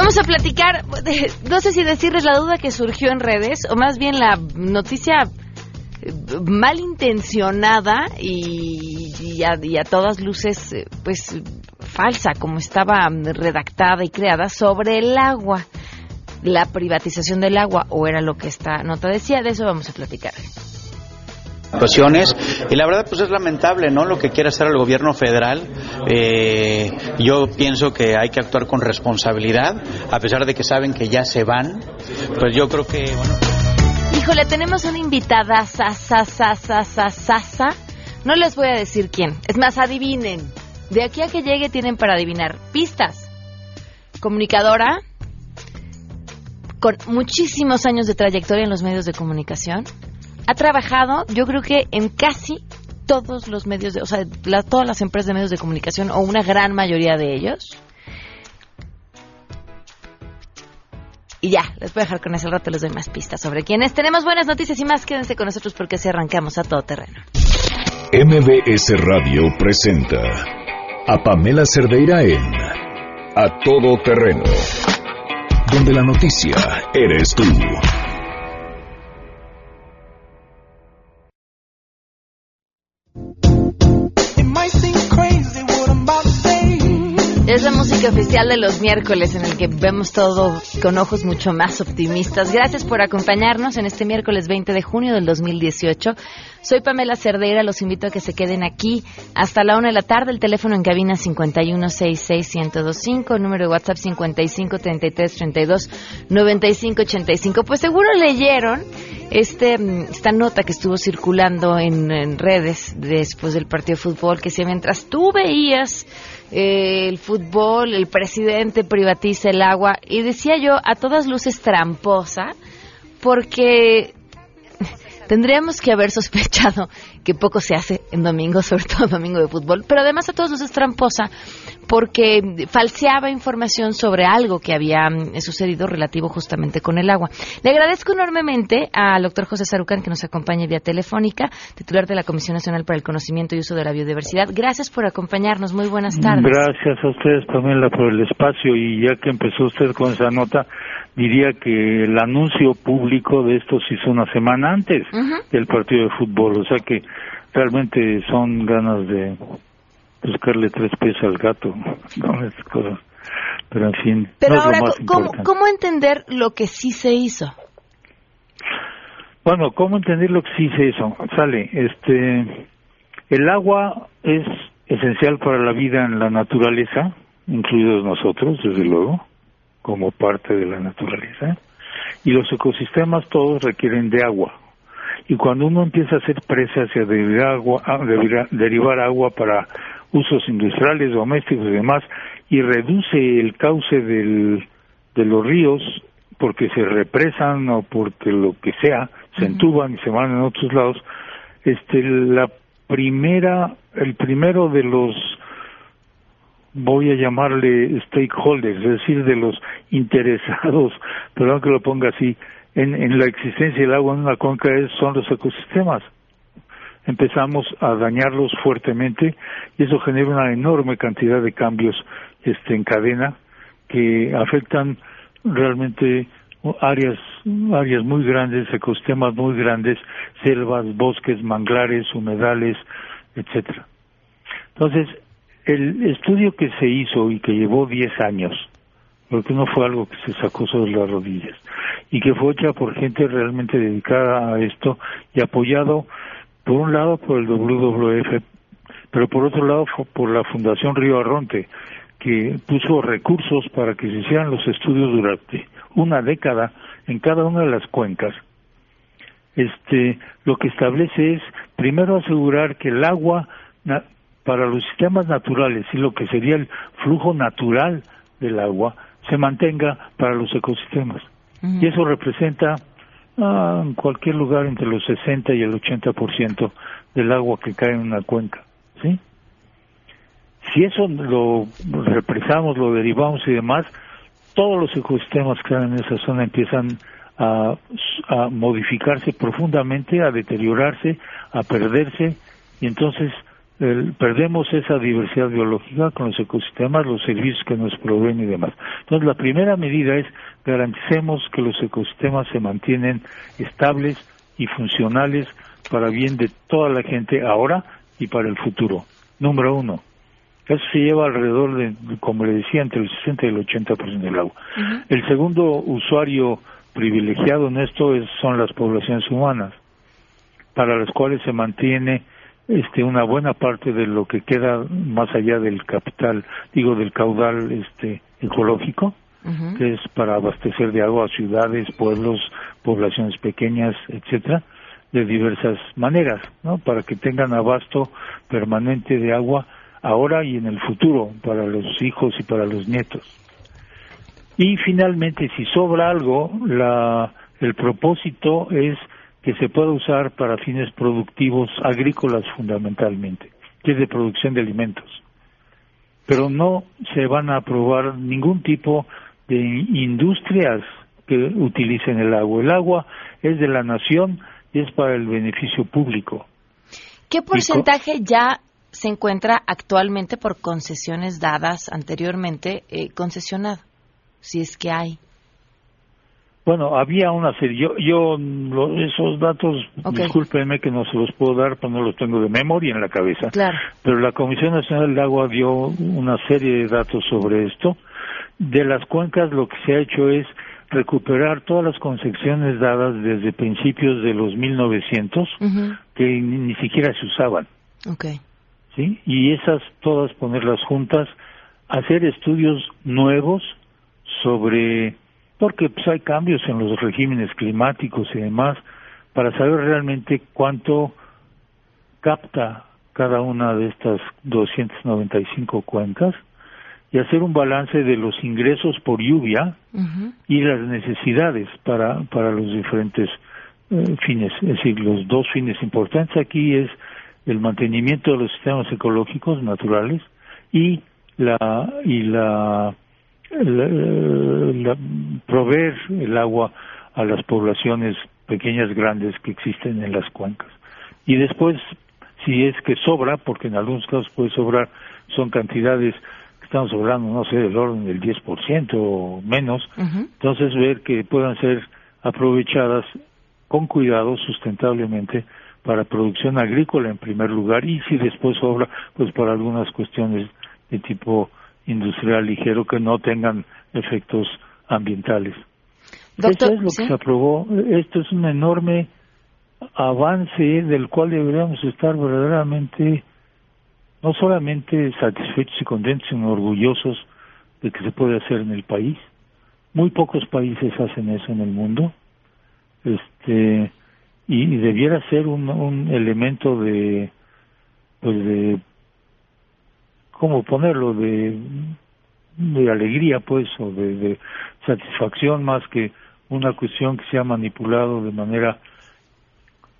Vamos a platicar, no sé si decirles la duda que surgió en redes, o más bien la noticia eh, malintencionada y, y, a, y a todas luces, eh, pues falsa, como estaba redactada y creada, sobre el agua, la privatización del agua, o era lo que esta nota decía, de eso vamos a platicar situaciones. Y la verdad pues es lamentable no lo que quiere hacer el gobierno federal. Eh, yo pienso que hay que actuar con responsabilidad a pesar de que saben que ya se van. Pues yo creo que bueno híjole tenemos una invitada sa, no les voy a decir quién. Es más adivinen. De aquí a que llegue tienen para adivinar pistas. Comunicadora con muchísimos años de trayectoria en los medios de comunicación ha trabajado, yo creo que en casi todos los medios, de, o sea, todas las empresas de medios de comunicación, o una gran mayoría de ellos. Y ya, les voy a dejar con ese rato, les doy más pistas sobre quiénes. Tenemos buenas noticias y más, quédense con nosotros porque si arrancamos a todo terreno. MBS Radio presenta a Pamela Cerdeira en A Todo Terreno, donde la noticia eres tú. Oficial de los miércoles en el que vemos todo con ojos mucho más optimistas. Gracias por acompañarnos en este miércoles 20 de junio del 2018. Soy Pamela Cerdeira, los invito a que se queden aquí hasta la una de la tarde. El teléfono en cabina 5166125, número de WhatsApp 5533329585. Pues seguro leyeron este, esta nota que estuvo circulando en, en redes después del partido de fútbol, que si mientras tú veías eh, el fútbol, el presidente privatiza el agua. Y decía yo a todas luces tramposa porque tendríamos que haber sospechado que poco se hace en domingo, sobre todo domingo de fútbol, pero además a todos luces tramposa porque falseaba información sobre algo que había mm, sucedido relativo justamente con el agua. Le agradezco enormemente al doctor José Sarucán que nos acompaña vía telefónica, titular de la Comisión Nacional para el Conocimiento y Uso de la Biodiversidad. Gracias por acompañarnos. Muy buenas tardes. Gracias a ustedes, Pamela, por el espacio y ya que empezó usted con esa nota, diría que el anuncio público de esto se hizo una semana antes del partido de fútbol, o sea que realmente son ganas de buscarle tres pies al gato, no es cosas. Pero en fin. Pero no es ahora, lo más ¿cómo, importante. ¿cómo entender lo que sí se hizo? Bueno, ¿cómo entender lo que sí se hizo? Sale, este, el agua es esencial para la vida en la naturaleza, incluidos nosotros, desde luego, como parte de la naturaleza, y los ecosistemas todos requieren de agua. Y cuando uno empieza a hacer presa hacia derivar agua, derivar agua para usos industriales, domésticos y demás, y reduce el cauce del, de los ríos porque se represan o porque lo que sea, se entuban y se van en otros lados, este, la primera, el primero de los, voy a llamarle stakeholders, es decir, de los interesados, perdón que lo ponga así, en, en la existencia del agua en una cuenca es, son los ecosistemas empezamos a dañarlos fuertemente y eso genera una enorme cantidad de cambios este en cadena que afectan realmente áreas áreas muy grandes ecosistemas muy grandes selvas bosques manglares humedales etcétera. Entonces el estudio que se hizo y que llevó 10 años porque no fue algo que se sacó sobre las rodillas y que fue hecha por gente realmente dedicada a esto y apoyado por un lado por el WWF, pero por otro lado por la Fundación Río Arronte, que puso recursos para que se hicieran los estudios durante una década en cada una de las cuencas. Este, lo que establece es primero asegurar que el agua para los sistemas naturales y lo que sería el flujo natural del agua se mantenga para los ecosistemas. Y eso representa ah, en cualquier lugar entre los 60 y el 80% del agua que cae en una cuenca, ¿sí? Si eso lo represamos, lo derivamos y demás, todos los ecosistemas que están en esa zona empiezan a, a modificarse profundamente, a deteriorarse, a perderse, y entonces perdemos esa diversidad biológica con los ecosistemas, los servicios que nos proveen y demás. Entonces, la primera medida es garanticemos que los ecosistemas se mantienen estables y funcionales para bien de toda la gente ahora y para el futuro. Número uno. Eso se lleva alrededor de, como le decía, entre el 60 y el 80% del agua. El segundo usuario privilegiado en esto es, son las poblaciones humanas, para las cuales se mantiene este una buena parte de lo que queda más allá del capital, digo del caudal este ecológico, que es para abastecer de agua a ciudades, pueblos, poblaciones pequeñas, etcétera, de diversas maneras, ¿no? Para que tengan abasto permanente de agua ahora y en el futuro para los hijos y para los nietos. Y finalmente, si sobra algo, la, el propósito es que se pueda usar para fines productivos agrícolas fundamentalmente, que es de producción de alimentos. Pero no se van a aprobar ningún tipo de industrias que utilicen el agua. El agua es de la nación y es para el beneficio público. ¿Qué porcentaje ya se encuentra actualmente por concesiones dadas anteriormente eh, concesionado? Si es que hay. Bueno, había una serie. Yo, yo esos datos, discúlpenme que no se los puedo dar, pero no los tengo de memoria en la cabeza. Claro. Pero la Comisión Nacional del Agua dio una serie de datos sobre esto. De las cuencas, lo que se ha hecho es recuperar todas las concesiones dadas desde principios de los 1900 que ni, siquiera se usaban. Okay. ¿Sí? Y esas todas ponerlas juntas, hacer estudios nuevos sobre porque pues, hay cambios en los regímenes climáticos y demás, para saber realmente cuánto capta cada una de estas 295 cuencas y hacer un balance de los ingresos por lluvia y las necesidades para, para los diferentes eh, fines. Es decir, los dos fines importantes aquí es el mantenimiento de los sistemas ecológicos naturales y la y la la, proveer el agua a las poblaciones pequeñas, grandes que existen en las cuencas. Y después, si es que sobra, porque en algunos casos puede sobrar, son cantidades que estamos hablando, no sé, del orden del 10% o menos, entonces ver que puedan ser aprovechadas con cuidado, sustentablemente, para producción agrícola en primer lugar y si después sobra, pues para algunas cuestiones de tipo industrial ligero que no tengan efectos ambientales. Esto es lo que se aprobó. Esto es un enorme avance del cual deberíamos estar verdaderamente no solamente satisfechos y contentos, sino orgullosos de que se puede hacer en el país. Muy pocos países hacen eso en el mundo. Este y, debiera ser un, un elemento de pues de cómo ponerlo de de alegría pues o de, satisfacción más que una cuestión que se ha manipulado de manera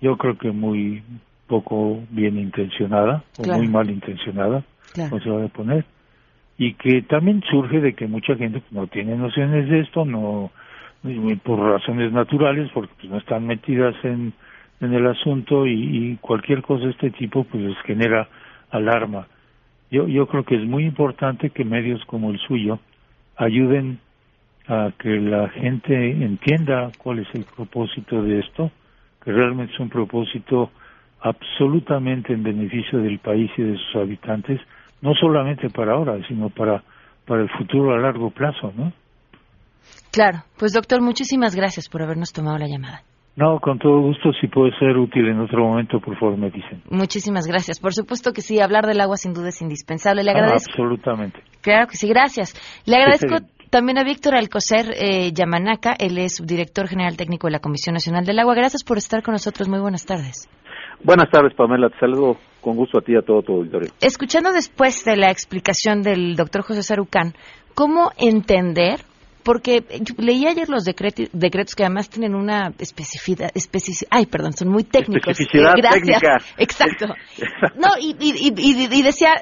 yo creo que muy poco bien intencionada o muy mal intencionada como se va a poner. Y que también surge de que mucha gente no tiene nociones de esto no por razones naturales porque pues, no están metidas en en el asunto y, y cualquier cosa de este tipo pues les genera alarma yo, yo creo que es muy importante que medios como el suyo ayuden a que la gente entienda cuál es el propósito de esto, que realmente es un propósito absolutamente en beneficio del país y de sus habitantes, no solamente para ahora, sino para, para el futuro a largo plazo, ¿no? Claro, pues doctor, muchísimas gracias por habernos tomado la llamada. No, con todo gusto, si puede ser útil en otro momento, por favor me dicen. Muchísimas gracias. Por supuesto que sí, hablar del agua sin duda es indispensable. Le ah, agradezco. absolutamente. Claro que sí, gracias. Le agradezco también a Víctor Alcocer eh, Yamanaka, él es subdirector general técnico de la Comisión Nacional del Agua. Gracias por estar con nosotros. Muy buenas tardes. Buenas tardes, Pamela. Te saludo con gusto a ti y a todo tu auditorio. Escuchando después de la explicación del doctor José Sarucán, ¿cómo entender porque leí ayer los decretos, decretos que además tienen una especificidad, ay, perdón, son muy técnicos. Especificidad eh, técnica. Exacto. No, y, y, decía,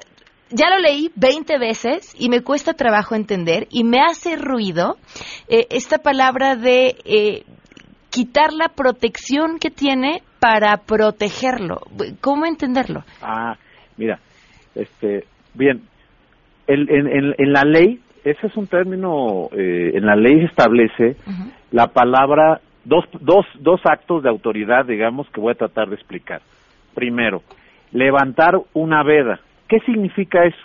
ya lo leí 20 veces y me cuesta trabajo entender y me hace ruido eh, esta palabra de eh, quitar la protección que tiene para protegerlo. ¿Cómo entenderlo? Ah, mira, Este, bien, el- en, en- en la ley, ese es un término, eh, en la ley se establece la palabra, dos, dos, dos actos de autoridad, digamos, que voy a tratar de explicar. Primero, levantar una veda. ¿Qué significa eso?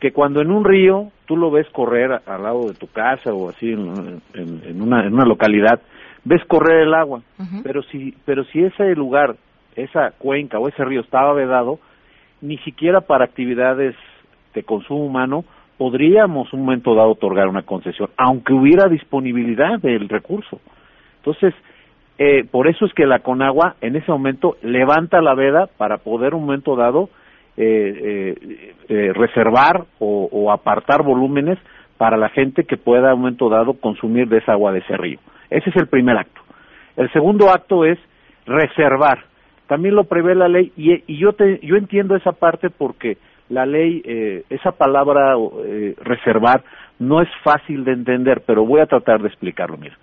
Que cuando en un río tú lo ves correr al lado de tu casa o así en, en- en una, en una localidad, ves correr el agua. Pero si, pero si ese lugar, esa cuenca o ese río estaba vedado, ni siquiera para actividades de consumo humano podríamos un momento dado otorgar una concesión, aunque hubiera disponibilidad del recurso. Entonces, eh, por eso es que la Conagua en ese momento levanta la veda para poder un momento dado eh, eh, eh, reservar o, apartar volúmenes para la gente que pueda un momento dado consumir de esa agua de ese río. Ese es el primer acto. El segundo acto es reservar. También lo prevé la ley y, y yo te, yo entiendo esa parte porque la ley, eh, esa palabra eh, reservar no es fácil de entender, pero voy a tratar de explicarlo. Mira,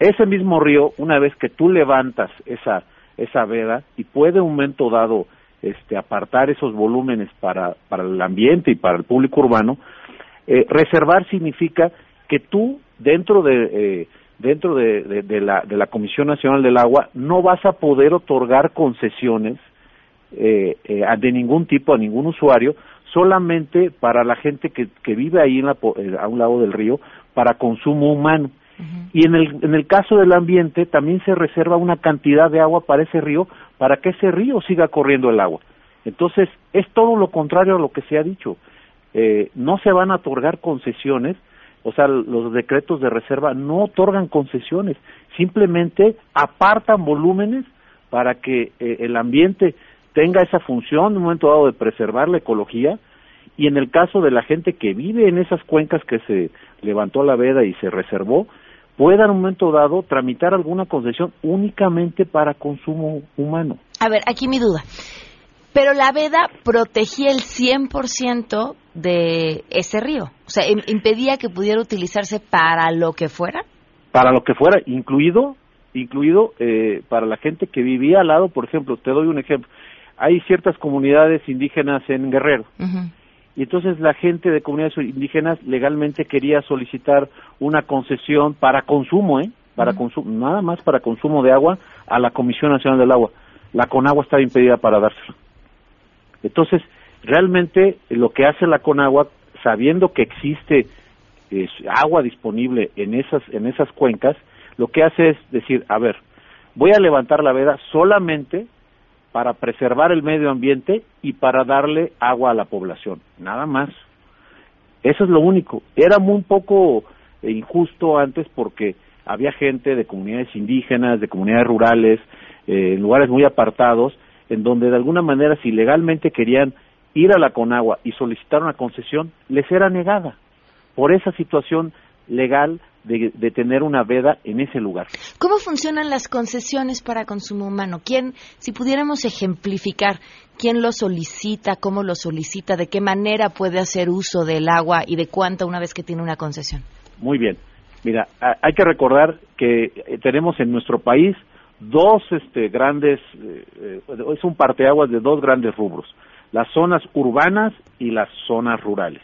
ese mismo río, una vez que tú levantas esa esa veda y puede un momento dado este apartar esos volúmenes para para el ambiente y para el público urbano, eh, reservar significa que tú dentro de eh, dentro de, de- la de la Comisión Nacional del Agua no vas a poder otorgar concesiones eh, eh, de ningún tipo a ningún usuario solamente para la gente que, que vive ahí en la eh, a un lado del río para consumo humano. Y en el en el caso del ambiente también se reserva una cantidad de agua para ese río para que ese río siga corriendo el agua. Entonces es todo lo contrario a lo que se ha dicho. Eh, no se van a otorgar concesiones o sea los decretos de reserva no otorgan concesiones simplemente apartan volúmenes para que eh, el ambiente tenga esa función en un momento dado de preservar la ecología y en el caso de la gente que vive en esas cuencas que se levantó la veda y se reservó, pueda en un momento dado tramitar alguna concesión únicamente para consumo humano. A ver, aquí mi duda. Pero la veda protegía el 100% de ese río. O sea, im- impedía que pudiera utilizarse para lo que fuera. Para lo que fuera, incluido, incluido eh, para la gente que vivía al lado, por ejemplo, te doy un ejemplo. Hay ciertas comunidades indígenas en Guerrero, y entonces la gente de comunidades indígenas legalmente quería solicitar una concesión para consumo, ¿eh? Para consumo, nada más para consumo de agua a la Comisión Nacional del Agua. La Conagua estaba impedida para dárselo. Entonces, realmente lo que hace la Conagua, sabiendo que existe eh, agua disponible en esas en esas cuencas, lo que hace es decir, a ver, voy a levantar la veda solamente para preservar el medio ambiente y para darle agua a la población, nada más. Eso es lo único. Era muy poco eh, injusto antes porque había gente de comunidades indígenas, de comunidades rurales, eh, en lugares muy apartados, en donde de alguna manera si legalmente querían ir a la Conagua y solicitar una concesión, les era negada por esa situación legal de, de tener una veda en ese lugar. ¿Cómo funcionan las concesiones para consumo humano? ¿Quién, si pudiéramos ejemplificar, quién lo solicita, cómo lo solicita, de qué manera puede hacer uso del agua y de cuánta una vez que tiene una concesión? Muy bien. Mira, hay que recordar que eh, tenemos en nuestro país dos este, grandes, eh, eh, es un parteaguas de dos grandes rubros, las zonas urbanas y las zonas rurales.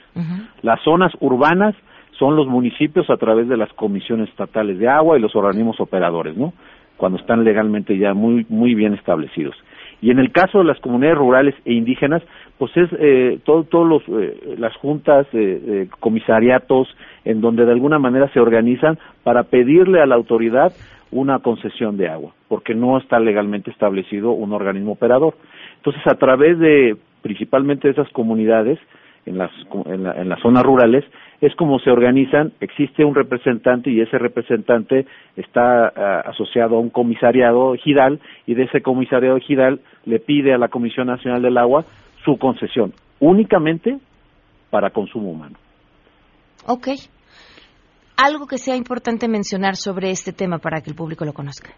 Las zonas urbanas son los municipios a través de las comisiones estatales de agua y los organismos operadores, ¿no? Cuando están legalmente ya muy muy bien establecidos. Y en el caso de las comunidades rurales e indígenas, pues es eh, todo, todos los eh, las juntas, eh, comisariatos, en donde de alguna manera se organizan para pedirle a la autoridad una concesión de agua, porque no está legalmente establecido un organismo operador. Entonces, a través de principalmente esas comunidades, en las, en, la- en las zonas rurales, es como se organizan, existe un representante y ese representante está ah, asociado a un comisariado ejidal y de ese comisariado ejidal le pide a la Comisión Nacional del Agua su concesión, únicamente para consumo humano. Ok. Algo que sea importante mencionar sobre este tema para que el público lo conozca.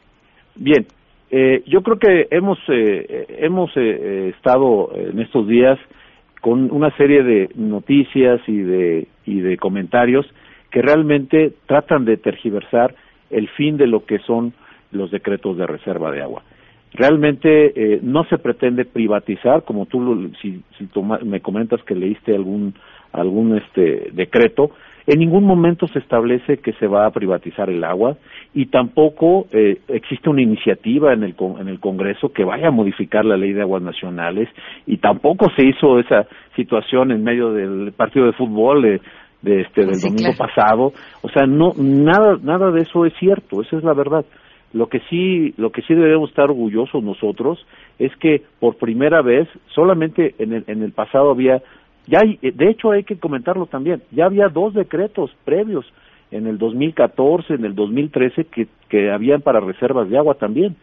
Bien, eh, yo creo que hemos eh, hemos eh, eh, estado en estos días con una serie de noticias y de y de comentarios que realmente tratan de tergiversar el fin de lo que son los decretos de reserva de agua. realmente eh, no se pretende privatizar, como tú si, si me comentas que leíste algún algún este decreto, en ningún momento se establece que se va a privatizar el agua y tampoco eh, existe una iniciativa en el, en el Congreso que vaya a modificar la ley de aguas nacionales y tampoco se hizo esa situación en medio del partido de fútbol de, de este del domingo pasado. O sea no nada nada de eso es cierto esa es la verdad. Lo que sí lo que sí debemos estar orgullosos nosotros es que por primera vez solamente en el, en el pasado había ya de hecho hay que comentarlo también, ya había dos decretos previos en el 2014, en el 2013 que, que habían para reservas de agua también.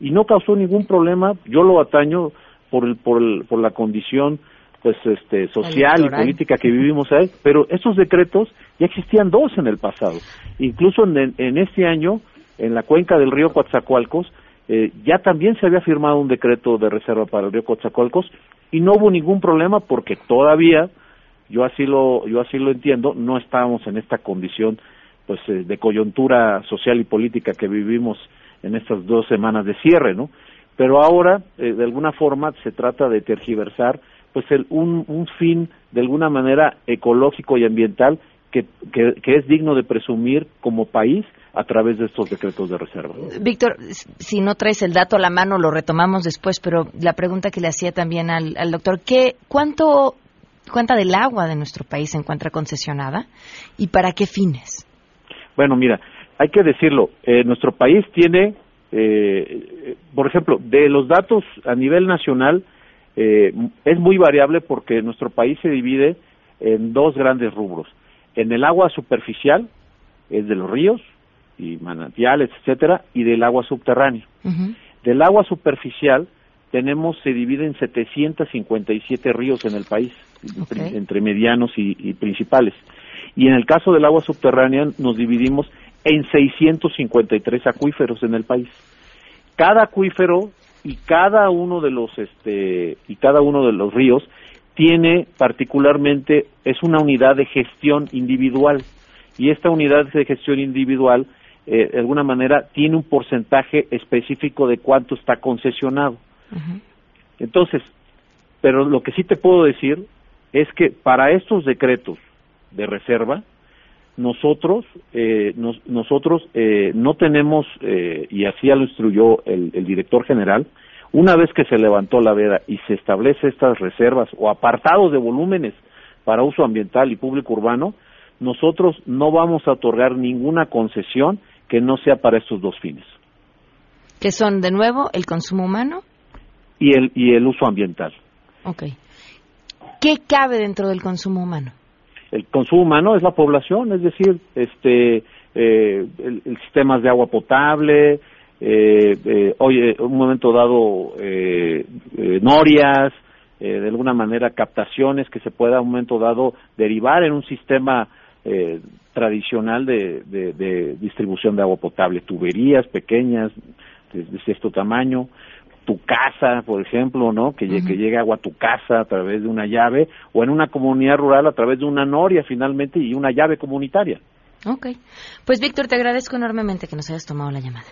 Y no causó ningún problema, yo lo ataño por el, por, el, por la condición pues este social y política que vivimos ahí, pero esos decretos ya existían dos en el pasado. Incluso en, en este año en la cuenca del río Coatzacoalcos eh, ya también se había firmado un decreto de reserva para el río Coatzacoalcos y no hubo ningún problema porque todavía yo así lo yo así lo entiendo no estábamos en esta condición pues eh, de coyuntura social y política que vivimos en estas dos semanas de cierre no pero ahora eh, de alguna forma se trata de tergiversar pues el, un, un fin de alguna manera ecológico y ambiental que, que es digno de presumir como país a través de estos decretos de reserva. Víctor, si no traes el dato a la mano, lo retomamos después, pero la pregunta que le hacía también al, doctor, ¿qué, ¿cuánto, ¿cuánta del agua de nuestro país se encuentra concesionada y para qué fines? Bueno, mira, hay que decirlo, eh, nuestro país tiene, eh, por ejemplo, de los datos a nivel nacional, eh, es muy variable porque nuestro país se divide en dos grandes rubros. En el agua superficial, es de los ríos, y manantiales, etcétera, y del agua subterránea. Del agua superficial tenemos se divide en 757 ríos en el país, entre medianos y, principales. Y en el caso del agua subterránea nos dividimos en 653 acuíferos en el país. Cada acuífero y cada uno de los este y cada uno de los ríos tiene particularmente es una unidad de gestión individual y esta unidad de gestión individual eh, de alguna manera tiene un porcentaje específico de cuánto está concesionado. Entonces, pero lo que sí te puedo decir es que para estos decretos de reserva, nosotros eh, nosotros eh, no tenemos y así ya lo instruyó el, el, director general una vez que se levantó la veda y se establece estas reservas o apartados de volúmenes para uso ambiental y público urbano nosotros no vamos a otorgar ninguna concesión que no sea para estos dos fines. ¿Que son, de nuevo, el consumo humano? Y el, y el uso ambiental. Ok. ¿Qué cabe dentro del consumo humano? El consumo humano es la población, es decir, este, eh, el, sistemas de agua potable, eh, eh, oye, un momento dado eh, eh norias, de alguna manera captaciones que se pueda un momento dado derivar en un sistema eh, tradicional de, de, distribución de agua potable, tuberías pequeñas de, de tamaño, tu casa, por ejemplo, ¿no? Que, que llegue agua a tu casa a través de una llave, o en una comunidad rural a través de una noria finalmente y una llave comunitaria. Ok. Pues Víctor, te agradezco enormemente que nos hayas tomado la llamada.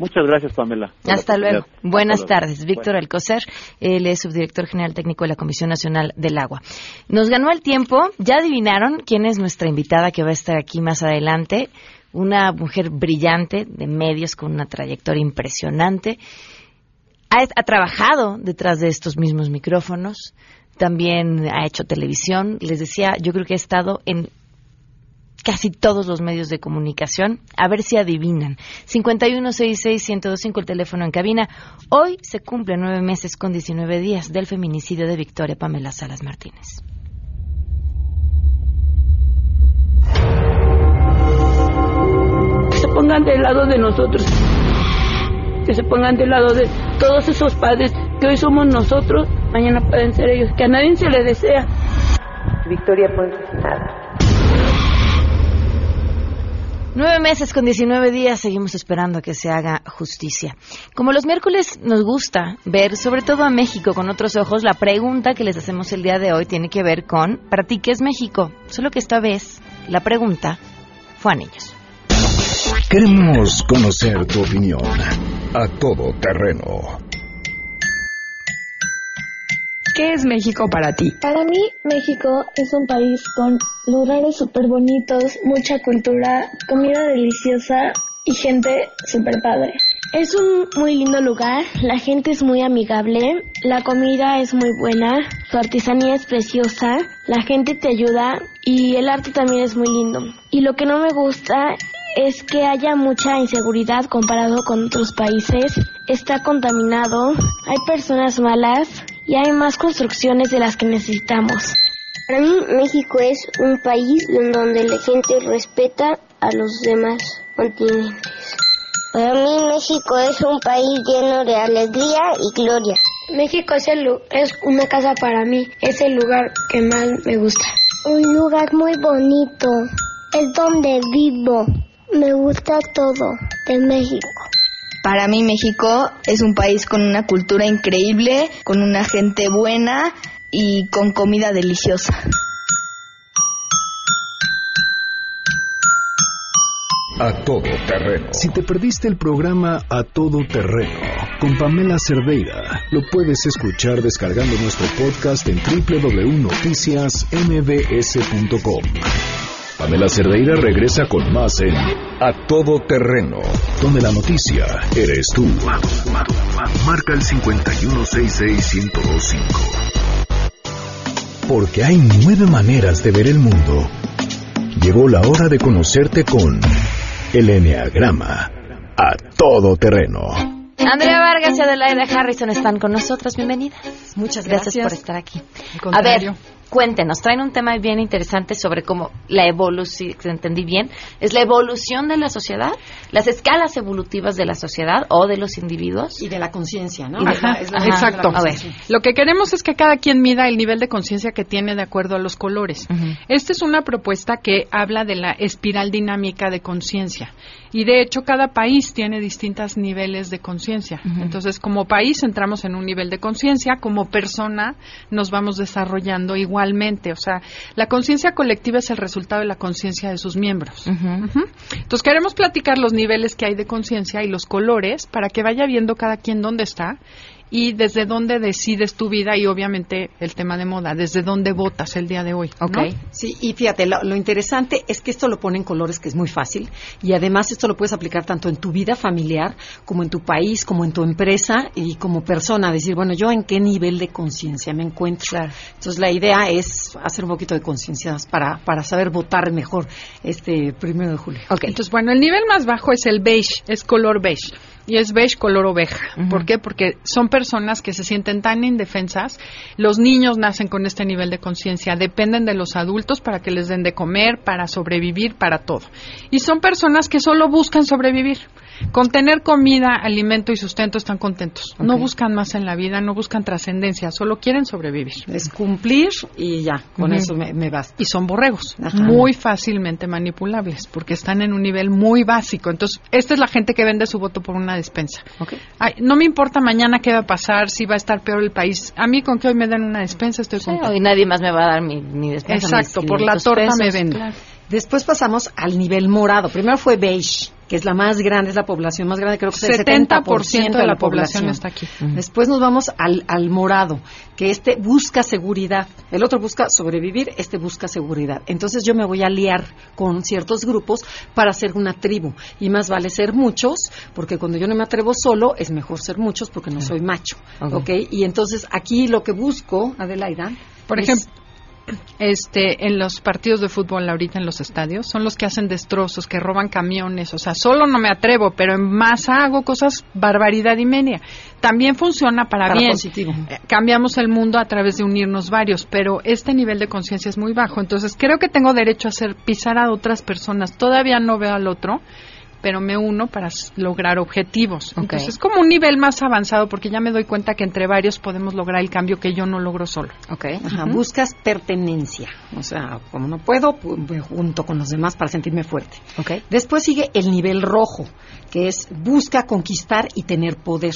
Muchas gracias, Pamela. Hasta luego. Buenas tardes. Víctor Alcocer, él es subdirector general técnico de la Comisión Nacional del Agua. Nos ganó el tiempo. Ya adivinaron quién es nuestra invitada que va a estar aquí más adelante. Una mujer brillante de medios con una trayectoria impresionante. Ha, ha trabajado detrás de estos mismos micrófonos. También ha hecho televisión. Les decía, yo creo que ha estado en casi todos los medios de comunicación. A ver si adivinan. 5166-1025 el teléfono en cabina. Hoy se cumplen nueve meses con 19 días del feminicidio de Victoria Pamela Salas Martínez. Que se pongan del lado de nosotros. Que se pongan del lado de todos esos padres que hoy somos nosotros, mañana pueden ser ellos, que a nadie se le desea. Victoria Ponce, nada. Nueve meses con 19 días seguimos esperando a que se haga justicia. Como los miércoles nos gusta ver, sobre todo a México con otros ojos, la pregunta que les hacemos el día de hoy tiene que ver con, ¿para ti qué es México? Solo que esta vez la pregunta fue a niños. Queremos conocer tu opinión a todo terreno ¿qué es México para ti? Para mí, México es un país con lugares súper bonitos, mucha cultura, comida deliciosa y gente súper padre. Es un muy lindo lugar, la gente es muy amigable, la comida es muy buena, su artesanía es preciosa, la gente te ayuda y el arte también es muy lindo. Y lo que no me gusta es que haya mucha inseguridad comparado con otros países, está contaminado, hay personas malas y hay más construcciones de las que necesitamos. Para mí México es un país donde la gente respeta a los demás continentes. Para mí México es un país lleno de alegría y gloria. México es, el, es una casa para mí, es el lugar que más me gusta. Un lugar muy bonito, es donde vivo. Me gusta todo de México. Para mí México es un país con una cultura increíble, con una gente buena y con comida deliciosa. A todo terreno. Si te perdiste el programa A todo terreno con Pamela Cerdeira, lo puedes escuchar descargando nuestro podcast en www.noticiasmbs.com. Pamela Cerdeira regresa con más en A todo terreno, donde la noticia eres tú. Marca el 5166125. Porque hay nueve maneras de ver el mundo. Llegó la hora de conocerte con el Enneagrama a todo terreno. Andrea Vargas y Adelaida Harrison están con nosotros. Bienvenidas. Muchas gracias, gracias por estar aquí. A ver, cuéntenos, traen un tema bien interesante sobre cómo la evolución, si entendí bien, es la evolución de la sociedad, las escalas evolutivas de la sociedad o de los individuos. Y de la conciencia, ¿no? Ajá, Es la- ajá. Exacto. A ver. Lo que queremos es que cada quien mida el nivel de conciencia que tiene de acuerdo a los colores. Esta es una propuesta que habla de la espiral dinámica de conciencia. Y de hecho, cada país tiene distintos niveles de conciencia. Entonces, como país entramos en un nivel de conciencia, como persona nos vamos desarrollando O sea, la conciencia colectiva es el resultado de la conciencia de sus miembros. Entonces, queremos platicar los niveles que hay de conciencia y los colores para que vaya viendo cada quien dónde está y desde dónde decides tu vida y obviamente el tema de moda, desde dónde votas el día de hoy. ¿no? Sí, y fíjate, lo, lo interesante es que esto lo pone en colores, que es muy fácil, y además esto lo puedes aplicar tanto en tu vida familiar, como en tu país, como en tu empresa y como persona, decir, bueno, yo en qué nivel de conciencia me encuentro. Entonces la idea es hacer un poquito de conciencia para, para saber votar mejor este primero de julio. Entonces, bueno, el nivel más bajo es el beige, es color beige. Y es beige color oveja. ¿Por qué? Porque son personas que se sienten tan indefensas. Los niños nacen con este nivel de conciencia, dependen de los adultos para que les den de comer, para sobrevivir, para todo. Y son personas que solo buscan sobrevivir. Con tener comida, alimento y sustento están contentos. No buscan más en la vida, no buscan trascendencia, solo quieren sobrevivir. Es cumplir y ya, con eso me, me basta. Y son borregos, Ajá. muy fácilmente manipulables, porque están en un nivel muy básico. Entonces, esta es la gente que vende su voto por una despensa. Ay, no me importa mañana qué va a pasar, si va a estar peor el país. A mí con que hoy me den una despensa estoy contenta. y nadie más me va a dar mi, mi despensa. Exacto, mis por la 500 torta me vendo. claro. Después pasamos al nivel morado. Primero fue beige, que es la más grande, es la población más grande, creo que es el 70% de la población está aquí. Después nos vamos al, al morado, que este busca seguridad. El otro busca sobrevivir, este busca seguridad. Entonces yo me voy a liar con ciertos grupos para hacer una tribu. Y más vale ser muchos, porque cuando yo no me atrevo solo, es mejor ser muchos porque no soy macho. Ok. ¿ok? Y entonces aquí lo que busco, Adelaida, Por ejemplo, este, en los partidos de fútbol ahorita en los estadios, son los que hacen destrozos, que roban camiones, o sea, solo no me atrevo, pero en masa hago cosas barbaridad y media. También funciona para, Para bien. positivo. Eh, Cambiamos el mundo a través de unirnos varios, pero este nivel de conciencia es muy bajo, entonces creo que tengo derecho a hacer pisar a otras personas. Todavía no veo al otro, pero me uno para lograr objetivos. Entonces es como un nivel más avanzado porque ya me doy cuenta que entre varios podemos lograr el cambio que yo no logro solo. Ajá, buscas pertenencia. O sea, como no puedo, pu- me junto con los demás para sentirme fuerte. Después sigue el nivel rojo, que es busca conquistar y tener poder.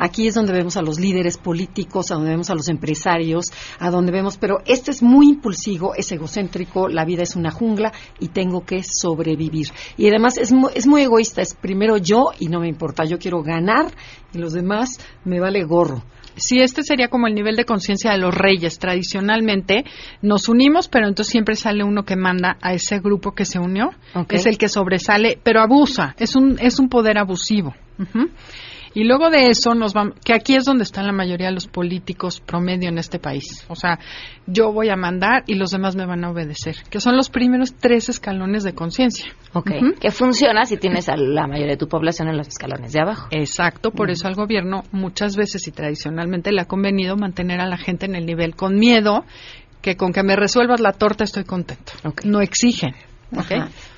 Aquí es donde vemos a los líderes políticos, a donde vemos a los empresarios, a donde vemos, pero este es muy impulsivo, es egocéntrico, la vida es una jungla y tengo que sobrevivir. Y además es muy, es muy egoísta, es primero yo y no me importa, yo quiero ganar y los demás me vale gorro. sí, este sería como el nivel de conciencia de los reyes. Tradicionalmente nos unimos, pero entonces siempre sale uno que manda a ese grupo que se unió. Es el que sobresale, pero abusa. Es un, es un poder abusivo. Y luego de eso nos vamos, que aquí es donde están la mayoría de los políticos promedio en este país. O sea, yo voy a mandar y los demás me van a obedecer, que son los primeros tres escalones de conciencia. Ok, que funciona si tienes a la mayoría de tu población en los escalones de abajo. Exacto, por eso al gobierno muchas veces y tradicionalmente le ha convenido mantener a la gente en el nivel con miedo, que con que me resuelvas la torta estoy contento. No exigen.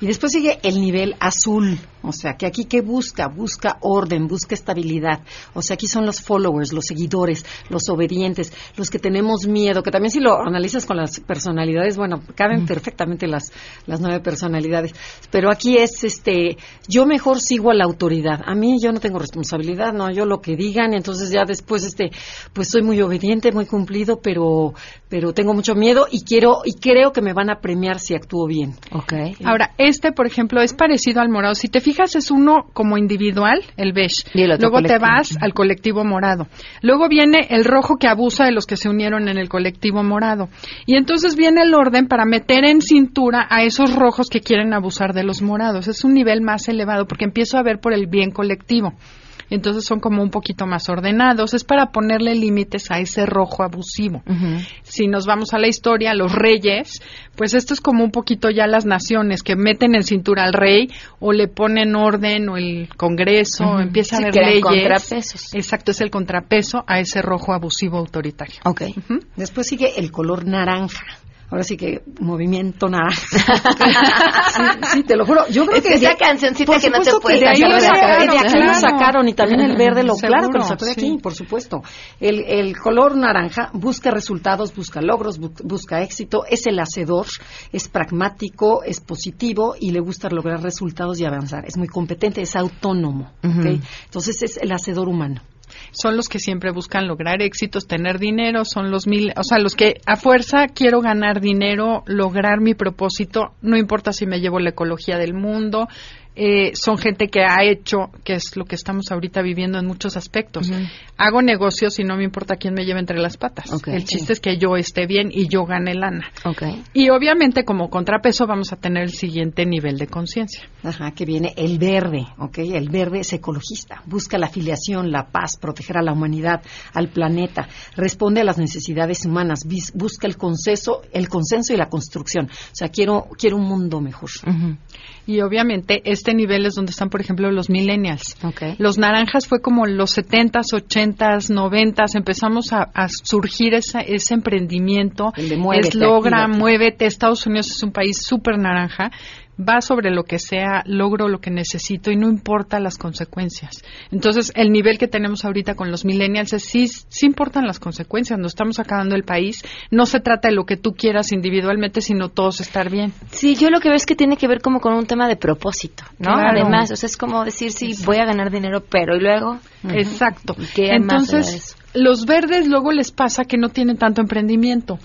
Y después sigue el nivel azul, o sea, que aquí que busca, busca orden, busca estabilidad. O sea, aquí son los followers, los seguidores, los obedientes, los que tenemos miedo, que también si lo analizas con las personalidades, bueno, caben perfectamente las, las nueve personalidades. Pero aquí es, este, yo mejor sigo a la autoridad. A mí yo no tengo responsabilidad, no, yo lo que digan, entonces ya después, este, pues soy muy obediente, muy cumplido, pero, pero tengo mucho miedo y quiero, y creo que me van a premiar si actúo bien. Okay. Ahora, este, por ejemplo, es parecido al morado. Si te fijas, es uno como individual, el beige. Luego te vas al colectivo morado. Luego viene el rojo que abusa de los que se unieron en el colectivo morado. Y entonces viene el orden para meter en cintura a esos rojos que quieren abusar de los morados. Es un nivel más elevado porque empiezo a ver por el bien colectivo entonces son como un poquito más ordenados. Es para ponerle límites a ese rojo abusivo. Si nos vamos a la historia, los reyes, pues esto es como un poquito ya las naciones que meten en cintura al rey o le ponen orden o el Congreso, empieza a haber leyes. contrapesos. Exacto, es el contrapeso a ese rojo abusivo autoritario. Ok. Después sigue el color naranja ahora sí que movimiento nada. sí, te lo juro. Yo creo que esa cancioncita que no te puedes de ahí aquí lo sacaron y también el verde lo claro que lo sacó de aquí, por supuesto. El, el color naranja busca resultados, busca logros, busca éxito, es el hacedor, es pragmático, es positivo y le gusta lograr resultados y avanzar. Es muy competente, es autónomo. Entonces es el hacedor humano son los que siempre buscan lograr éxitos, tener dinero, son los mil, o sea, los que a fuerza quiero ganar dinero, lograr mi propósito, no importa si me llevo la ecología del mundo, eh, son gente que ha hecho, que es lo que estamos ahorita viviendo en muchos aspectos. Hago negocios y no me importa quién me lleve entre las patas. el chiste es que yo esté bien y yo gane lana. Y obviamente como contrapeso vamos a tener el siguiente nivel de conciencia. Ajá, que viene el verde, ¿ok? El verde es ecologista, busca la afiliación, la paz, proteger a la humanidad, al planeta, responde a las necesidades humanas, busca el consenso, el consenso y la construcción. O sea, quiero, quiero un mundo mejor. Y obviamente este nivel es donde están, por ejemplo, los millennials. Los naranjas fue como los 70s, 80s, 90s, empezamos a, surgir esa, ese emprendimiento. es logra, muévete. Estados Unidos es un país súper naranja va sobre lo que sea, logro lo que necesito y no importa las consecuencias. Entonces, el nivel que tenemos ahorita con los millennials es sí, sí importan las consecuencias, no estamos acabando el país, no se trata de lo que tú quieras individualmente, sino todos estar bien. Sí, yo lo que veo es que tiene que ver como con un tema de propósito, ¿no? Además, o sea, es como decir, sí, voy a ganar dinero, pero ¿y luego? Exacto. Entonces, los verdes luego les pasa que no tienen tanto emprendimiento.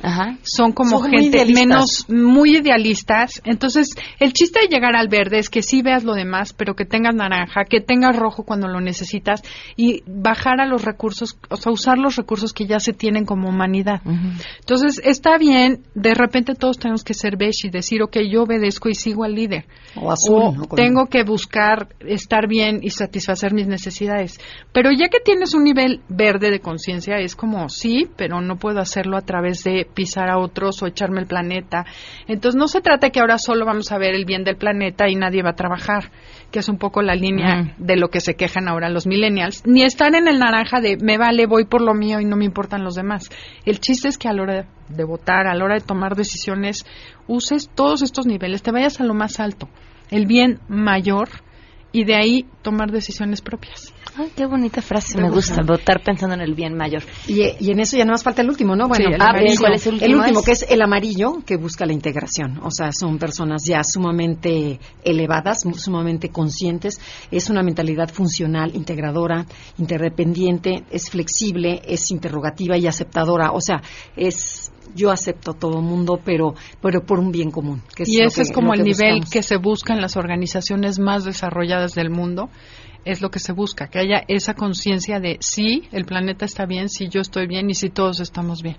Son como gente menos muy idealistas. Entonces, el chiste de llegar al verde es que sí veas lo demás, pero que tengas naranja, que tengas rojo cuando lo necesitas y bajar a los recursos, o sea, usar los recursos que ya se tienen como humanidad. Entonces, está bien, de repente todos tenemos que ser beige y decir, ok, yo obedezco y sigo al líder. O azul. tengo que buscar estar bien y satisfacer mis necesidades. Pero ya que tienes un nivel verde de conciencia es como sí, pero no puedo hacerlo a través de pisar a otros o echarme el planeta. Entonces no se trata que ahora solo vamos a ver el bien del planeta y nadie va a trabajar, que es un poco la línea de lo que se quejan ahora los millennials, ni están en el naranja de me vale, voy por lo mío y no me importan los demás. El chiste es que a la hora de votar, a la hora de tomar decisiones, uses todos estos niveles, te vayas a lo más alto, el bien mayor y de ahí tomar decisiones propias. Ay, qué bonita frase, me gusta, votar pensando en el bien mayor. Y, en eso ya no más falta el último, ¿no? Bueno, el, ah, ¿cuál es el último? El último, que es el amarillo, que busca la integración. O sea, son personas ya sumamente elevadas, sumamente conscientes. Es una mentalidad funcional, integradora, interdependiente, es flexible, es interrogativa y aceptadora. O sea, es yo acepto a todo mundo, pero, pero por un bien común. y ese es como el nivel que se busca en las organizaciones más desarrolladas del mundo es lo que se busca, que haya esa conciencia de si el planeta está bien, si yo estoy bien y si todos estamos bien.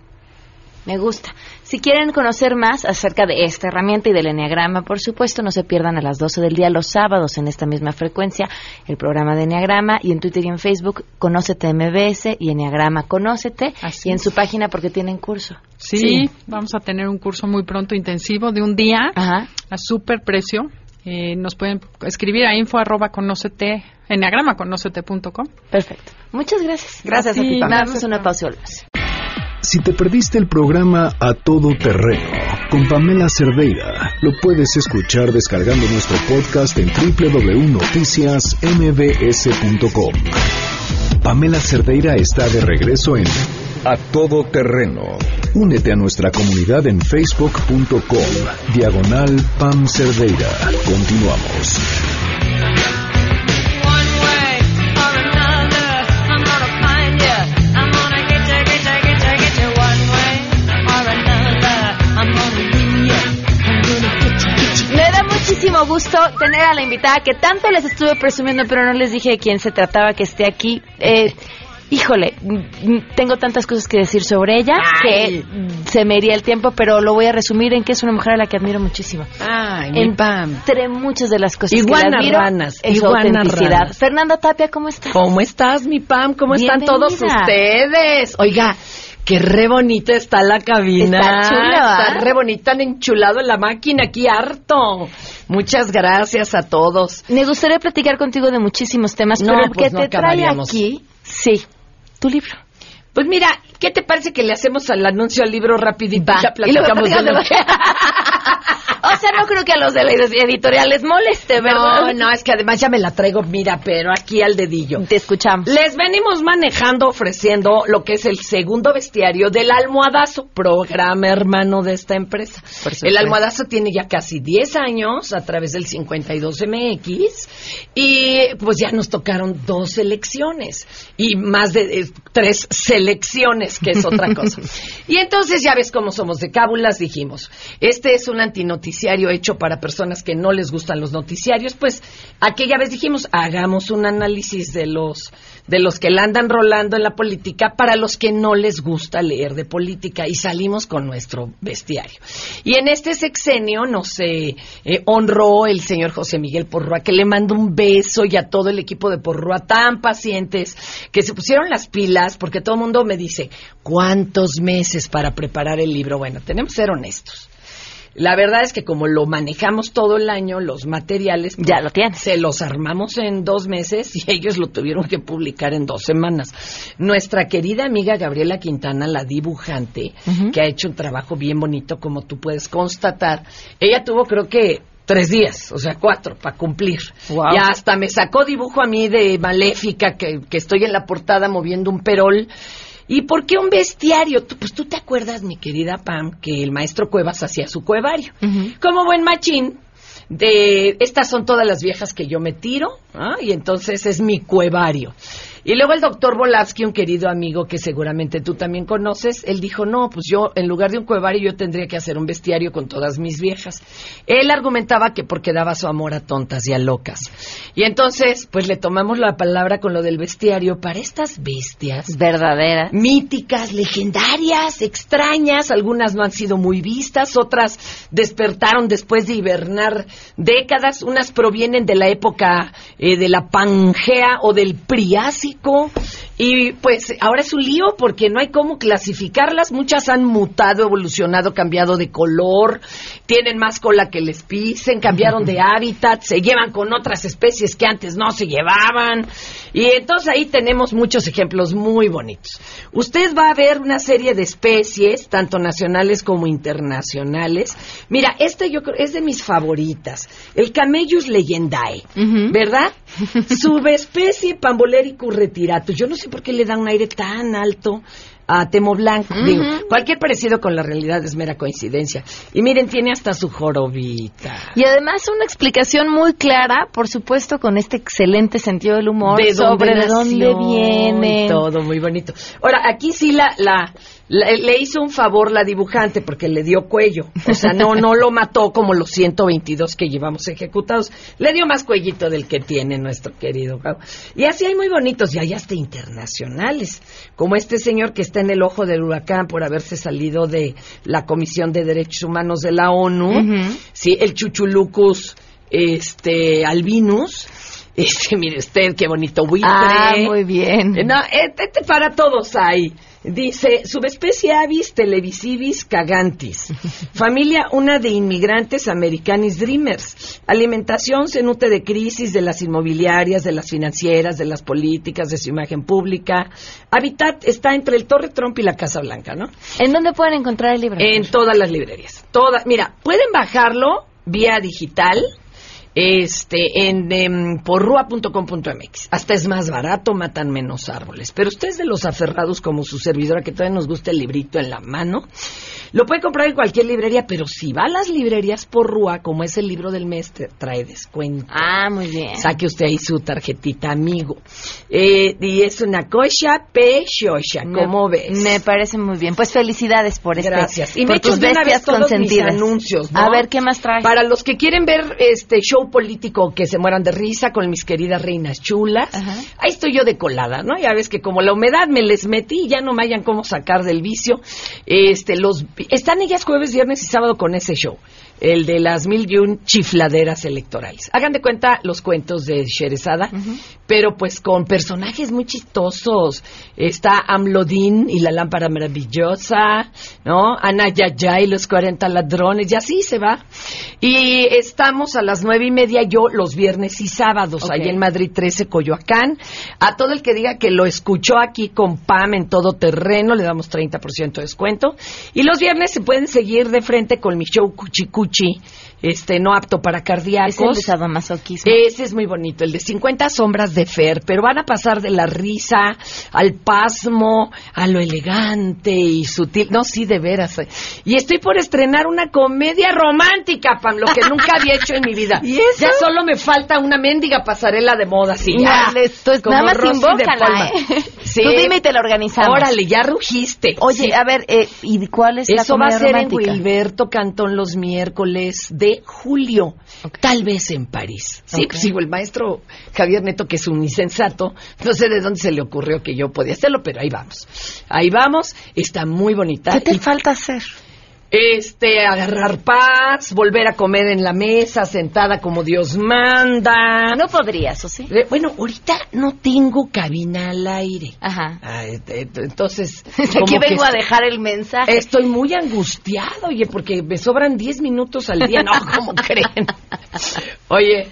Me gusta. Si quieren conocer más acerca de esta herramienta y del Enneagrama, por supuesto, no se pierdan a las 12 del día los sábados en esta misma frecuencia el programa de Enneagrama y en Twitter y en Facebook Conócete MBS y Enneagrama Conócete y en su página porque tienen curso. Sí, vamos a tener un curso muy pronto intensivo de un día a super precio. Eh, nos pueden escribir a info arroba conócete, Perfecto. Muchas gracias. Gracias a, ti. Damos una pausa si te perdiste el programa A Todo Terreno con Pamela Cerdeira, lo puedes escuchar descargando nuestro podcast en www.noticiasmbs.com. Pamela Cerdeira está de regreso en A Todo Terreno. Únete a nuestra comunidad en facebook.com, diagonal Pam Cerdeira. Continuamos. Gusto tener a la invitada que tanto les estuve presumiendo, pero no les dije de quién se trataba que esté aquí. Eh, híjole, tengo tantas cosas que decir sobre ella que se me iría el tiempo, pero lo voy a resumir en que es una mujer a la que admiro muchísimo. Ay, mi Pam. Entre muchas de las cosas que admiro ranas, es autenticidad. Fernanda Tapia, ¿cómo estás? ¿Cómo estás, mi Pam? ¿Cómo están todos ustedes? Oiga, Qué re bonita está la cabina. Está chula. Está re bonita, han enchulado en la máquina aquí harto. Muchas gracias a todos. Me gustaría platicar contigo de muchísimos temas, no, pero el pues que no te trae aquí, sí, tu libro. Pues mira, ¿qué te parece que le hacemos al anuncio al libro rapidito? Va, Ya y platicamos de lo que... O sea, no creo que a los de la editorial les moleste, ¿verdad? No, no, es que además ya me la traigo, mira, pero aquí al dedillo. Te escuchamos. Les venimos manejando, ofreciendo lo que es el segundo bestiario del almohadazo, programa hermano de esta empresa. El almohadazo tiene ya casi 10 años a través del 52MX y pues ya nos tocaron dos selecciones y más de eh, tres selecciones, que es otra cosa. y entonces ya ves cómo somos de cábulas, dijimos, este es un antinoticiario hecho para personas que no les gustan los noticiarios, pues aquella vez dijimos, hagamos un análisis de los de los que la andan rolando en la política para los que no les gusta leer de política y salimos con nuestro bestiario. Y en este sexenio nos eh, honró el señor José Miguel Porrúa, que le mando un beso y a todo el equipo de Porrúa tan pacientes que se pusieron las pilas porque todo el mundo me dice, ¿cuántos meses para preparar el libro? Bueno, tenemos que ser honestos. La verdad es que como lo manejamos todo el año, los materiales, pues, Ya lo tienes. se los armamos en dos meses y ellos lo tuvieron que publicar en dos semanas. Nuestra querida amiga Gabriela Quintana, la dibujante, que ha hecho un trabajo bien bonito, como tú puedes constatar, ella tuvo creo que tres días, o sea, cuatro para cumplir. Wow. Y hasta me sacó dibujo a mí de Maléfica, que, que estoy en la portada moviendo un perol. ¿Y por qué un bestiario? Tú- pues tú te acuerdas, mi querida Pam, que el maestro Cuevas hacía su cuevario. Como buen machín, de estas son todas las viejas que yo me tiro, ¿ah? y entonces es mi cuevario. Y luego el doctor Volavsky, un querido amigo que seguramente tú también conoces, él dijo, no, pues yo en lugar de un cuevario yo tendría que hacer un bestiario con todas mis viejas. Él argumentaba que porque daba su amor a tontas y a locas. Y entonces, pues le tomamos la palabra con lo del bestiario para estas bestias Verdadera. míticas, legendarias, extrañas, algunas no han sido muy vistas, otras despertaron después de hibernar décadas, unas provienen de la época eh, de la Pangea o del Priásico, 公。Y pues ahora es un lío porque no hay cómo clasificarlas, muchas han mutado, evolucionado, cambiado de color, tienen más cola que les pisen, cambiaron de hábitat, se llevan con otras especies que antes no se llevaban, y entonces ahí tenemos muchos ejemplos muy bonitos. Usted va a ver una serie de especies, tanto nacionales como internacionales. Mira, esta yo creo es de mis favoritas, el Camellus leyendae, ¿verdad? Subespecie Pambolericus retiratus. Yo no sé por qué le da un aire tan alto a Temo Blanco. Digo, cualquier parecido con la realidad es mera coincidencia. Y miren, tiene hasta su jorobita. Y además una explicación muy clara, por supuesto, con este excelente sentido del humor de sobre de dónde viene. todo muy bonito. Ahora, aquí sí la, la Le, hizo un favor la dibujante porque le dio cuello. O sea, no, no lo mató como los 122 que llevamos ejecutados. Le dio más cuellito del que tiene nuestro querido Y así hay muy bonitos y hay hasta internacionales. Como este señor que está en el ojo del huracán por haberse salido de la Comisión de Derechos Humanos de la ONU. Sí, el Chuchulucus este, albinus. Este, mire usted, qué bonito buitre. Ah, muy bien. No, este, este para todos hay. Dice, subespecie avis televisivis cagantis. Familia una de inmigrantes americanis dreamers. Alimentación se nutre de crisis de las inmobiliarias, de las financieras, de las políticas, de su imagen pública. Hábitat está entre el Torre Trump y la Casa Blanca, ¿no? ¿En dónde pueden encontrar el libro? En todas las librerías. Todas. Mira, pueden bajarlo vía digital este, en, en porrua.com.mx. Hasta es más barato, matan menos árboles. Pero ustedes de los aferrados como su servidora, que todavía nos gusta el librito en la mano, lo puede comprar en cualquier librería, pero si va a las librerías Porrua, como es el libro del mes, trae descuento. Ah, muy bien. Saque usted ahí su tarjetita, amigo. Eh, y es una cocha pechosha, ¿cómo ves? Me parece muy bien. Pues felicidades por este. Gracias. Y me he tus bestias consentidas. anuncios, A ver, ¿qué más trae? Para los que quieren ver este show político que se mueran de risa con mis queridas reinas chulas. Ahí estoy yo de colada, ¿no? Ya ves que como la humedad me les metí, ya no me hayan cómo sacar del vicio. Este, los están ellas jueves, viernes y sábado con ese show el de las mil y un chifladeras electorales. Hagan de cuenta los cuentos de Sherezada, pero pues con personajes muy chistosos. Está Amlodín y la lámpara maravillosa, ¿no? Ana Yaya y los 40 ladrones, y así se va. Y estamos a las nueve y media yo los viernes y sábados, ahí en Madrid 13, Coyoacán. A todo el que diga que lo escuchó aquí con Pam en todo terreno, le damos 30% de descuento. Y los viernes se pueden seguir de frente con mi show Cuchicuchi este no apto para cardíacos. Ese es muy bonito, el de 50 sombras de Fer, pero van a pasar de la risa al pasmo, a lo elegante y sutil. No, sí, de veras. Y estoy por estrenar una comedia romántica, Pam, lo que nunca había hecho en mi vida. ¿Y eso? Ya solo me falta una mendiga pasarela de moda, sí. Ya, nada más invócala, ¿eh? Tú dime y te lo organizamos. Órale, ya rugiste. Oye, a ver, eh, ¿y cuál es Eso la va a ser en Wilberto Cantón los miércoles de julio, tal vez en París. Sí, pues digo, el maestro Javier Neto, que es un insensato, no sé de dónde se le ocurrió que yo podía hacerlo, pero ahí vamos. Ahí vamos, está muy bonita. ¿Qué te falta hacer? Este, agarrar paz, volver a comer en la mesa, sentada como Dios manda. No podrías, ¿o sí? Eh, bueno, ahorita no tengo cabina al aire. Ajá. Ah, este, entonces... Aquí vengo a dejar el mensaje. Estoy muy angustiado, oye, porque me sobran 10 minutos al día. No, ¿cómo creen? Oye,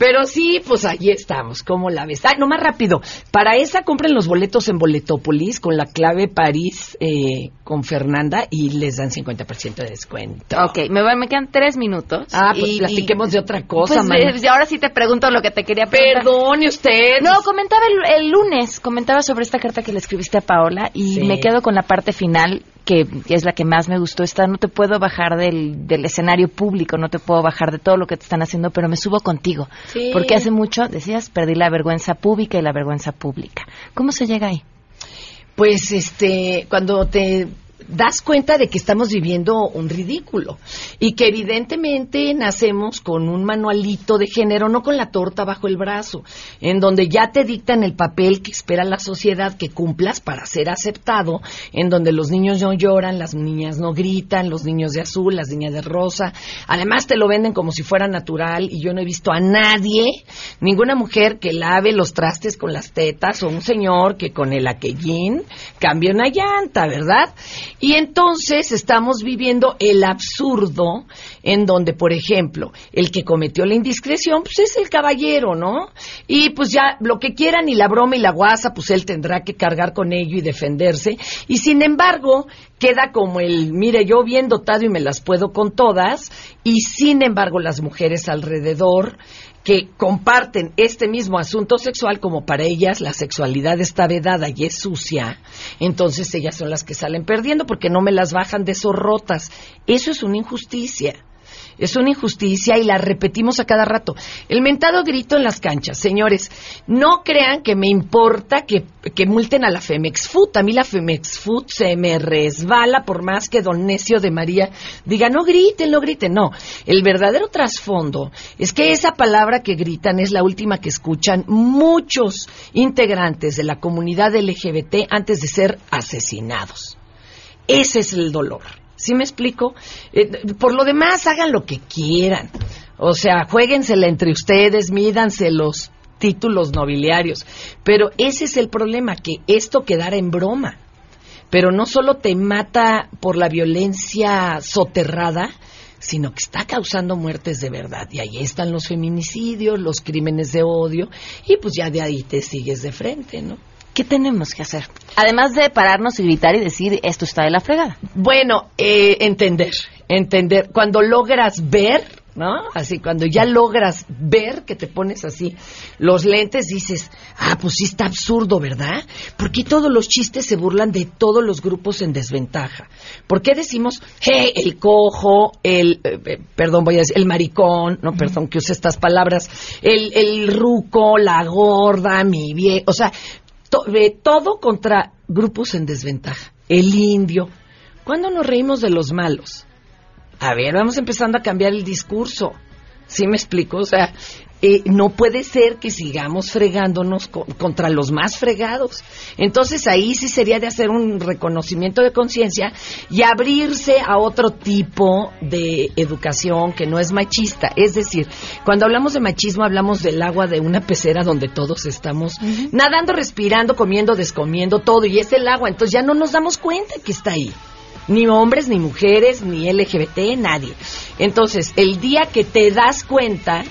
pero sí, pues ahí estamos, ¿cómo la ves? Ah, no más rápido. Para esa compren los boletos en Boletópolis con la clave París eh, con Fernanda y les dan 50% de descuento. Ok, me, me quedan tres minutos. Ah, pues platiquemos de otra cosa, pues, ahora sí te pregunto lo que te quería preguntar. Perdone usted. No, comentaba el, lunes, comentaba sobre esta carta que le escribiste a Paola y me quedo con la parte final que es la que más me gustó, esta no te puedo bajar del, del, escenario público, no te puedo bajar de todo lo que te están haciendo, pero me subo contigo. Porque hace mucho, decías, perdí la vergüenza pública y la vergüenza pública. ¿Cómo se llega ahí? Pues este, cuando te das cuenta de que estamos viviendo un ridículo y que evidentemente nacemos con un manualito de género, no con la torta bajo el brazo, en donde ya te dictan el papel que espera la sociedad que cumplas para ser aceptado, en donde los niños no lloran, las niñas no gritan, los niños de azul, las niñas de rosa, además te lo venden como si fuera natural y yo no he visto a nadie, ninguna mujer que lave los trastes con las tetas o un señor que con el aquellín cambie una llanta, ¿verdad? Y entonces estamos viviendo el absurdo en donde, por ejemplo, el que cometió la indiscreción, pues es el caballero, ¿no? Y pues ya lo que quieran y la broma y la guasa, pues él tendrá que cargar con ello y defenderse. Y sin embargo, queda como el, mire, yo bien dotado y me las puedo con todas, y sin embargo las mujeres alrededor que comparten este mismo asunto sexual, como para ellas la sexualidad está vedada y es sucia, entonces ellas son las que salen perdiendo porque no me las bajan de zorrotas. Eso es una injusticia. Es una injusticia y la repetimos a cada rato. El mentado grito en las canchas. Señores, no crean que me importa que, que multen a la Femex Food. A mí la Femex Food se me resbala por más que don Necio de María diga, no griten, no griten. No, el verdadero trasfondo es que esa palabra que gritan es la última que escuchan muchos integrantes de la comunidad LGBT antes de ser asesinados. Ese es el dolor. ¿Sí me explico? Eh, por lo demás, hagan lo que quieran. O sea, jueguensela entre ustedes, mídanse los títulos nobiliarios. Pero ese es el problema, que esto quedara en broma. Pero no solo te mata por la violencia soterrada, sino que está causando muertes de verdad. Y ahí están los feminicidios, los crímenes de odio, y pues ya de ahí te sigues de frente, ¿no? ¿Qué tenemos que hacer? Además de pararnos y gritar y decir, esto está de la fregada. Bueno, eh, entender, entender. Cuando logras ver, ¿no? Así, cuando ya logras ver que te pones así los lentes, dices, ah, pues sí está absurdo, ¿verdad? Porque todos los chistes se burlan de todos los grupos en desventaja. ¿Por qué decimos, hey, el cojo, el, eh, eh, perdón, voy a decir, el maricón, no, perdón que use estas palabras, el, el ruco, la gorda, mi viejo, o sea, de todo contra grupos en desventaja. El indio. ¿Cuándo nos reímos de los malos? A ver, vamos empezando a cambiar el discurso. ¿Sí me explico? O sea, eh, no puede ser que sigamos fregándonos contra los más fregados. Entonces ahí sí sería de hacer un reconocimiento de conciencia y abrirse a otro tipo de educación que no es machista. Es decir, cuando hablamos de machismo hablamos del agua de una pecera donde todos estamos nadando, respirando, comiendo, descomiendo, todo y es el agua. Entonces ya no nos damos cuenta que está ahí ni hombres, ni mujeres, ni LGBT, nadie. Entonces, el día que te das cuenta,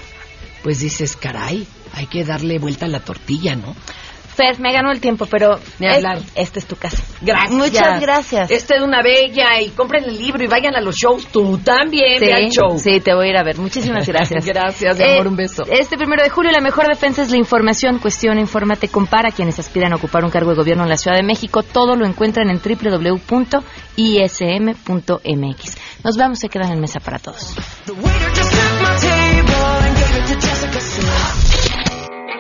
pues dices, caray, hay que darle vuelta a la tortilla, ¿no? Fer, me ganó el tiempo, pero hablar. esta es tu casa. Gracias. Muchas gracias. Este es una bella y compren el libro y vayan a los shows. Tú también, sí, al show. Sí, te voy a ir a ver. Muchísimas gracias. gracias, mi amor, un beso. Este primero de julio, la mejor defensa es la información. Cuestión, infórmate, compara. Quienes aspiran a ocupar un cargo de gobierno en la Ciudad de México, todo lo encuentran en www.ism.mx. Nos vamos, se quedan en mesa para todos.